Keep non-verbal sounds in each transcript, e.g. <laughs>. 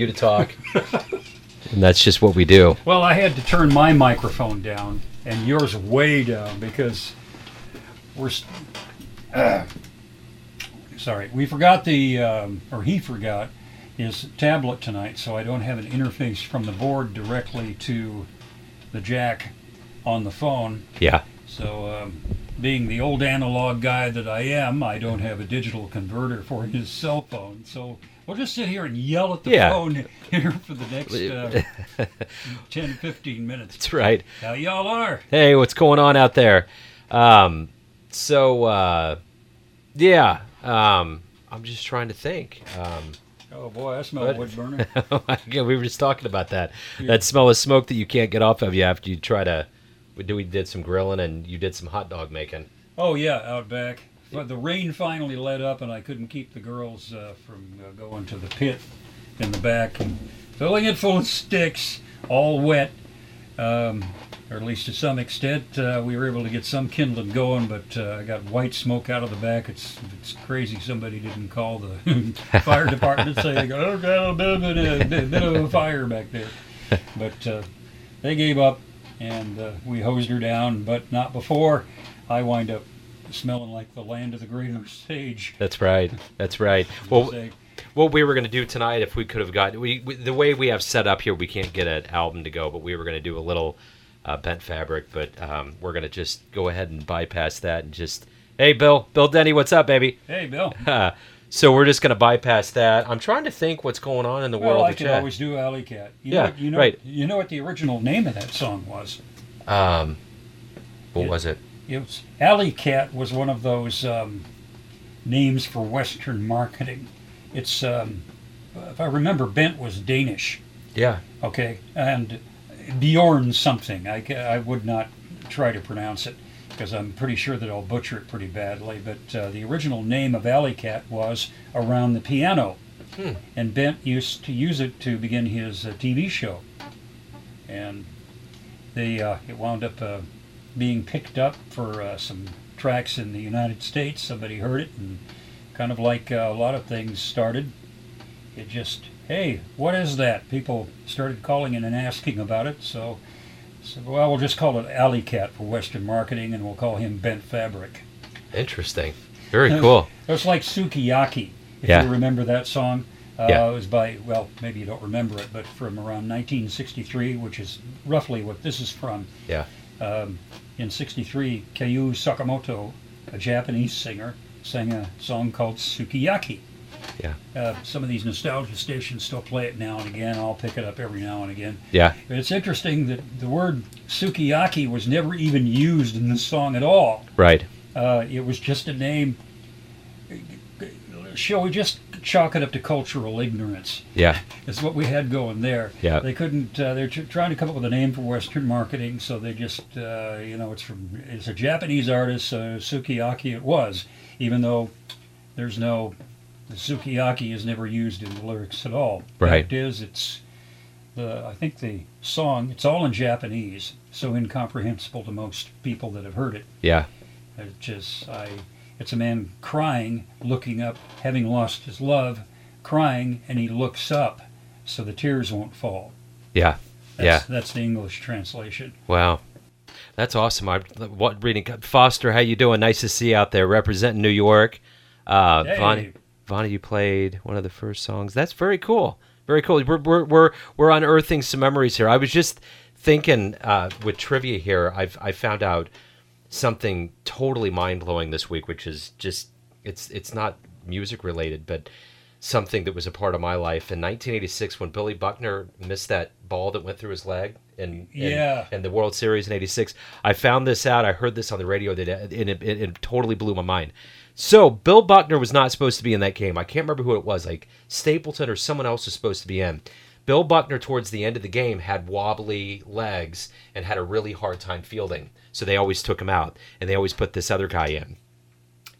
you to talk. <laughs> and that's just what we do. Well, I had to turn my microphone down and yours way down because we're. s- Uh, sorry, we forgot the, um, or he forgot his tablet tonight, so I don't have an interface from the board directly to the jack on the phone. Yeah. So, um, being the old analog guy that I am, I don't have a digital converter for his cell phone. So we'll just sit here and yell at the Yeah. phone <laughs> here for the next uh, <laughs> 10, 15 minutes. That's right. How y'all are? Hey, what's going on out there? Um, so, uh, yeah, um, I'm just trying to think. Um, Oh boy, I smell What? wood burner. <laughs> yeah, we were just talking about that. That smell of smoke that you can't get off of you after you try to. We do. We did some grilling and you did some hot dog making. Oh yeah, out back. But the rain finally let up, and I couldn't keep the girls uh, from uh, going to the pit in the back and filling it full of sticks, all wet. Um, or at least to some extent, uh, we were able to get some kindling going, but uh, I got white smoke out of the back. It's it's crazy. Somebody didn't call the <laughs> fire department saying, "Oh, got a bit, of a- bit of a fire back there." But uh, they gave up, and uh, we hosed her down, but not before I wind up smelling like the land of the great sage. That's right. That's right. <laughs> Well, what we were going to do tonight, if we could have got we, we the way we have set up here, we can't get an album to go, but we were going to do a little uh, bent fabric, but um, we're going to just go ahead and bypass that and just hey, Bill, Bill Denny, what's up, baby? hey, Bill. <laughs> so we're just going to bypass that. I'm trying to think what's going on in the Well, world I of can chat. always do Alley Cat. You Yeah, know, you know, right. You know what the original name of that song was? Um, what Yeah. was it? It was Alley Cat was one of those um, names for Western marketing. It's, um, if I remember, Bent was Danish. Yeah, Okay, and Bjorn something. I, I would not try to pronounce it because I'm pretty sure that I'll butcher it pretty badly. But uh, the original name of Alley Cat was Around the Piano, Hmm. and Bent used to use it to begin his uh, TV show. And they uh, it wound up uh, being picked up for uh, some tracks in the United States. Somebody heard it, and kind of like uh, a lot of things started, it just hey, what is that? People started calling in and asking about it, so so well, we'll just call it Alley Cat for Western marketing, and we'll call him Bent Fabric. interesting. Very cool. <laughs> It was like Sukiyaki, if Yeah. you remember that song. Uh, Yeah. It was by, well, maybe you don't remember it, but from around 1963, which is roughly what this is from. Yeah. Um, in 63, Kyu Sakamoto, a Japanese singer, sang a song called Sukiyaki. Yeah. Uh, some of these nostalgia stations still play it now and again. I'll pick it up every now and again. Yeah. But it's interesting that the word sukiyaki was never even used in the song at all. Right. Uh, it was just a name. Shall we just chalk it up to cultural ignorance? Yeah. It's what we had going there. Yeah. They couldn't. Uh, they're tr- trying to come up with a name for Western marketing, so they just, uh, you know, it's from it's a Japanese artist, so sukiyaki it was, even though there's no the sukiyaki is never used in the lyrics at all. Right. Fact is, it's the I think the song it's all in Japanese, so incomprehensible to most people that have heard it. Yeah. It's just I. It's a man crying, looking up, having lost his love, crying, and he looks up, so the tears won't fall. Yeah. That's, Yeah. That's the English translation. Wow. That's awesome. I what reading Foster, how you doing? Nice to see you out there representing New York. Uh Hey. Vonnie, Vonnie, you played one of the first songs. That's very cool. Very cool. We're we're we're, we're unearthing some memories here. I was just thinking uh, with trivia here. I've I found out something totally mind blowing this week, which is just it's it's not music related, but something that was a part of my life in 1986 when Billy Buckner missed that ball that went through his leg in, in Yeah. in the World Series in '86. I found this out. I heard this on the radio that and it, it, it totally blew my mind. So Bill Buckner was not supposed to be in that game. I can't remember who it was, like Stapleton or someone else was supposed to be in. Bill Buckner, towards the end of the game, had wobbly legs and had a really hard time fielding. So they always took him out, and they always put this other guy in.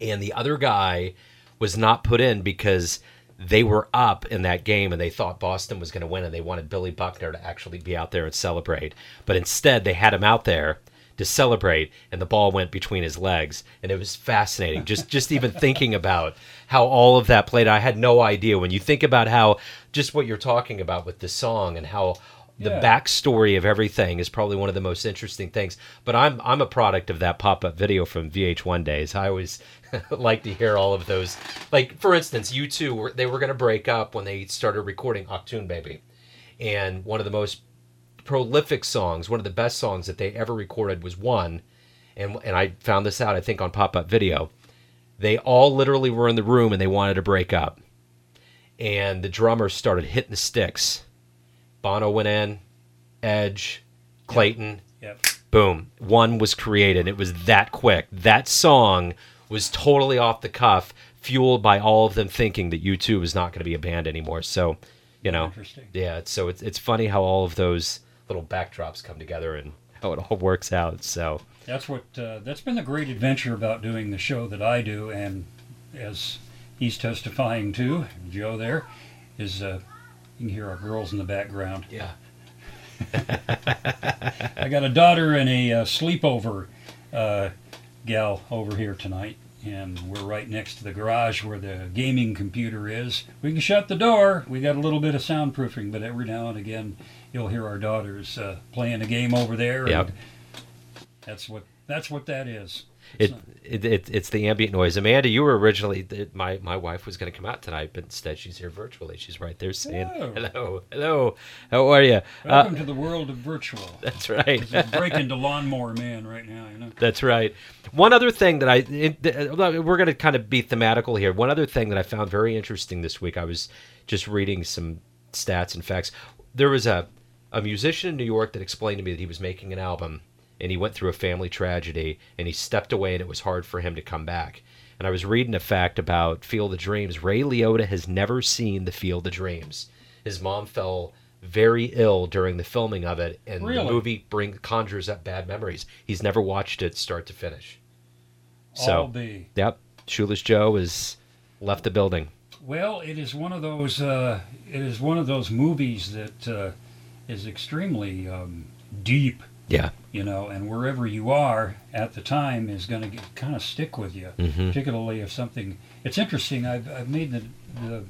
And the other guy was not put in because they were up in that game and they thought Boston was going to win and they wanted Billy Buckner to actually be out there and celebrate. But instead, they had him out there to celebrate, and the ball went between his legs, and it was fascinating. just just even thinking about how all of that played. I had no idea when you think about how just what you're talking about with the song and how the Yeah. backstory of everything is probably one of the most interesting things. But I'm I'm a product of that pop up video from VH1 days. I always <laughs> like to hear all of those. Like for instance, U2 were they were going to break up when they started recording Achtung Baby, and one of the most prolific songs, one of the best songs that they ever recorded was one, and and I found this out I think on pop up video. They all literally were in the room and they wanted to break up, and the drummer started hitting the sticks. Bono went in, Edge, Clayton, Yep. boom, one was created. It was that quick. That song was totally off the cuff, fueled by all of them thinking that U2 was not going to be a band anymore. So, you know, yeah. So it's it's funny how all of those little backdrops come together and <laughs> how it all works out. So That's what uh, that's been the great adventure about doing the show that I do, and as he's testifying to, Joe there is uh, you can hear our girls in the background. yeah, <laughs> I got a daughter and a uh, sleepover uh, gal over here tonight, and we're right next to the garage where the gaming computer is. We can shut the door. We got a little bit of soundproofing, but every now and again you'll hear our daughters uh, playing a game over there. Yep. And that's what that's what that is. it, it, it it's the ambient noise. Amanda, you were originally it, my my wife was going to come out tonight, but instead she's here virtually. She's right there saying Hello. hello, hello. How are you? Welcome to the world of virtual. <laughs> that's right. It's breaking to lawnmower man right now, you know. That's right. One other thing that I we're going to kind of be thematical here. One other thing that I found very interesting this week. I was just reading some stats and facts. There was a a musician in New York that explained to me that he was making an album and he went through a family tragedy and he stepped away and it was hard for him to come back. And I was reading a fact about Field of Dreams. Ray Liotta has never seen the Field of Dreams. His mom fell very ill during the filming of it, and Really? the movie bring conjures up bad memories. He's never watched it start to finish. So, All yep, Shoeless Joe has left the building. Well, it is one of those. Uh, it is one of those movies that uh, is extremely um, deep, Yeah, you know, and wherever you are at the time is going to kind of stick with you. Mhm. Particularly if something. It's interesting. I've I've made the the.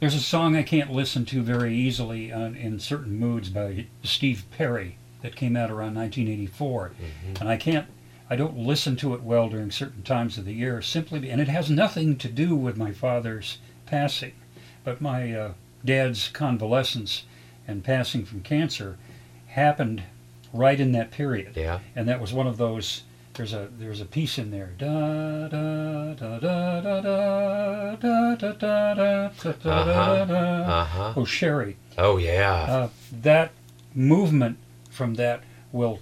There's a song I can't listen to very easily on, in certain moods by Steve Perry that came out around 1984, and I can't. I don't listen to it well during certain times of the year simply, and it has nothing to do with my father's passing, but my uh, dad's convalescence and passing from cancer happened right in that period yeah, and that was one of those. There's a there's a piece in there. Da da da da da da da da da da da da uh. Oh, Sherrie, Oh yeah, uh, that movement from that will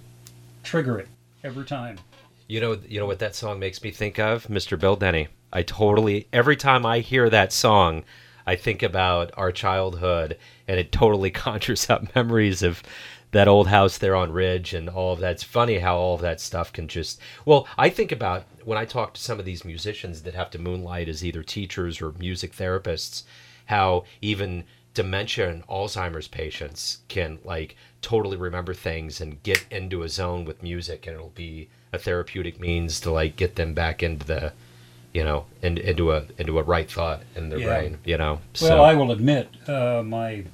trigger it every time. you know, you know what that song makes me think of, Mr. Bill Denny. I totally every time I hear that song, I think about our childhood, and it totally <laughs> conjures up memories of that old house there on Ridge and all of that. It's funny how all of that stuff can just. Well, I think about when I talk to some of these musicians that have to moonlight as either teachers or music therapists, how even dementia and Alzheimer's patients can like totally remember things and get into a zone with music, and it'll be a therapeutic means to like get them back into the you know, in, into a into a right thought in their Yeah. brain, you know. Well, so I will admit, uh, my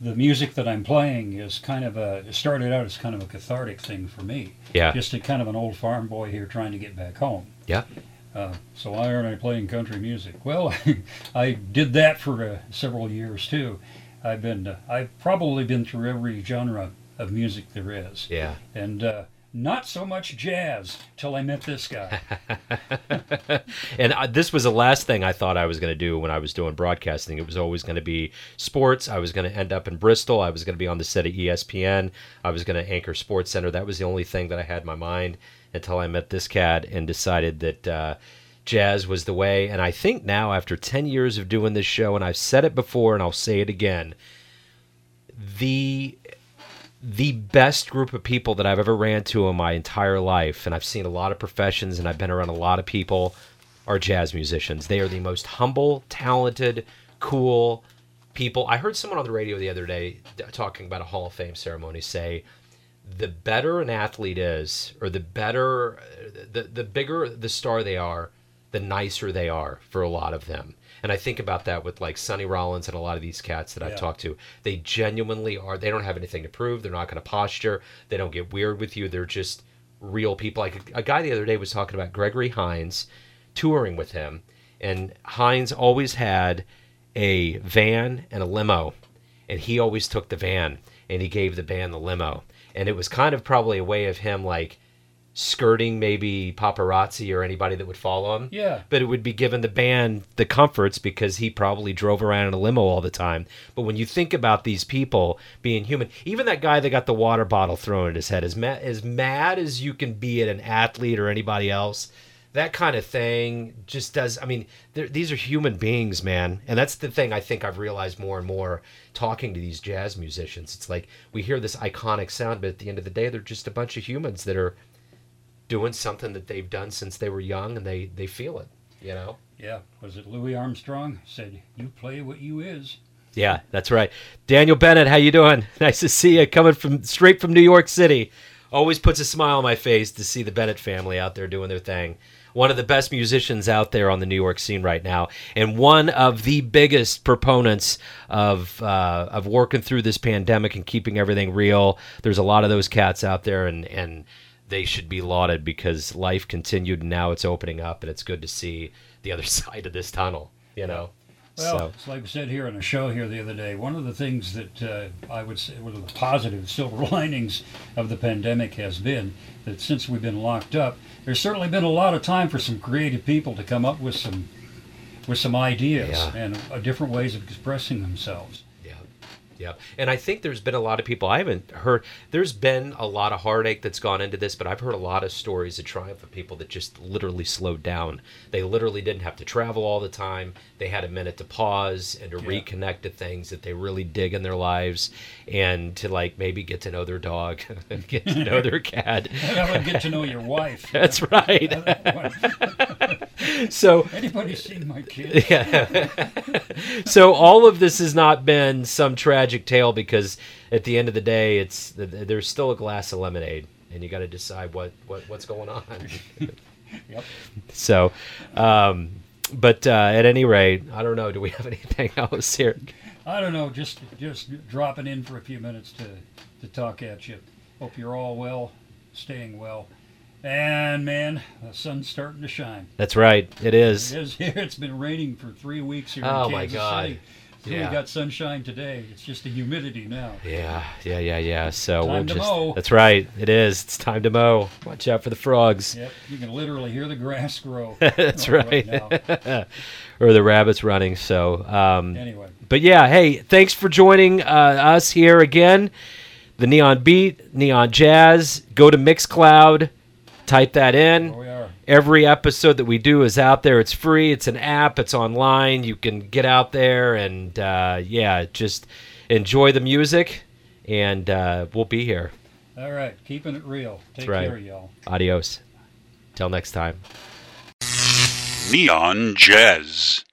the music that I'm playing is kind of a it started out as kind of a cathartic thing for me. yeah, Just a kind of an old farm boy here trying to get back home. yeah, Uh, so why aren't I playing country music? Well, <laughs> I did that for uh, several years too. I've been uh, I've probably been through every genre of music there is, yeah. and uh, not so much jazz till I met this guy. <laughs> and I, this was the last thing I thought I was going to do when I was doing broadcasting. It was always going to be sports. I was going to end up in Bristol. I was going to be on the set of ESPN. I was going to anchor Sports Center. That was the only thing that I had in my mind until I met this cat and decided that uh, jazz was the way. And I think now, after 10 years of doing this show, and I've said it before and I'll say it again, the the best group of people that I've ever ran to in my entire life, and I've seen a lot of professions and I've been around a lot of people, are jazz musicians. They are the most humble, talented, cool people. I heard someone on the radio the other day talking about a Hall of Fame ceremony say the better an athlete is, or the better, uh, the the bigger the star they are, the nicer they are for a lot of them. And I think about that with like Sonny Rollins and a lot of these cats that I've Yeah. talked to. They genuinely are. They don't have anything to prove. They're not going to posture. They don't get weird with you. They're just real people. Like a, a guy the other day was talking about Gregory Hines touring with him, and Hines always had a van and a limo, and he always took the van and he gave the band the limo, and it was kind of probably a way of him like skirting maybe paparazzi or anybody that would follow him Yeah. but it would be giving the band the comforts because he probably drove around in a limo all the time. But when you think about these people being human, even that guy that got the water bottle thrown at his head, as mad as mad as you can be at an athlete or anybody else, that kind of thing just does. I mean, these are human beings, man, and that's the thing I think I've realized more and more talking to these jazz musicians. It's like we hear this iconic sound, but at the end of the day, they're just a bunch of humans that are doing something that they've done since they were young, and they they feel it. You know. Yeah. Was it Louis Armstrong said, "You play what you is." Yeah, that's right. Daniel Bennett, how you doing? <laughs> Nice to see you coming from straight from New York City. Always puts a smile on my face to see the Bennett family out there doing their thing. One of the best musicians out there on the New York scene right now, and one of the biggest proponents of uh, of working through this pandemic and keeping everything real. There's a lot of those cats out there, and and they should be lauded because life continued, and now it's opening up, and it's good to see the other <laughs> side of this tunnel. You know. Well, so it's like we said here on a show here the other day. One of the things that uh, I would say, one of the positive <laughs> silver linings of the pandemic has been that since we've been locked up, there's certainly been a lot of time for some creative people to come up with some with some ideas Yeah. and uh, different ways of expressing themselves. Yeah. Yeah. And I think there's been a lot of people I haven't heard there's been a lot of heartache that's gone into this, but I've heard a lot of stories of triumph of people that just literally slowed down. They literally didn't have to travel all the time. They had a minute to pause and to Yeah. reconnect to things that they really dig in their lives and to like maybe get to know their dog, <laughs> get to know their <laughs> cat. I would get to know your wife. <laughs> That's right. <laughs> so Anybody seen my kid? <laughs> yeah. <laughs> so all of this has not been some tragic tale because at the end of the day, it's there's still a glass of lemonade, and you got to decide what, what what's going on. Yep. So, um, but uh, at any rate, I don't know. Do we have anything else here? I don't know, just just dropping in for a few minutes to to talk at you. Hope you're all well, staying well. And man, the sun's starting to shine. That's right. It is. It is <laughs> here. It's been raining for three weeks here Oh, in my God. City. So Yeah. we got sunshine today. It's just the humidity now. Yeah, yeah, yeah, yeah. So Time we'll to just. mow. That's right. It is. It's time to mow. Watch out for the frogs. Yep, you can literally hear the grass grow. <laughs> That's right. now. <laughs> or the rabbits running. So, um, Anyway, but yeah, hey, thanks for joining uh, us here again. The Neon Beat, Neon Jazz. Go to Mixcloud, type that in. here we are. Every episode that we do is out there. It's free. It's an app. It's online. You can get out there and uh, yeah, just enjoy the music. And uh, we'll be here. All right, keeping it real. Take right. care, y'all. Adios. Till next time. Neon Jazz.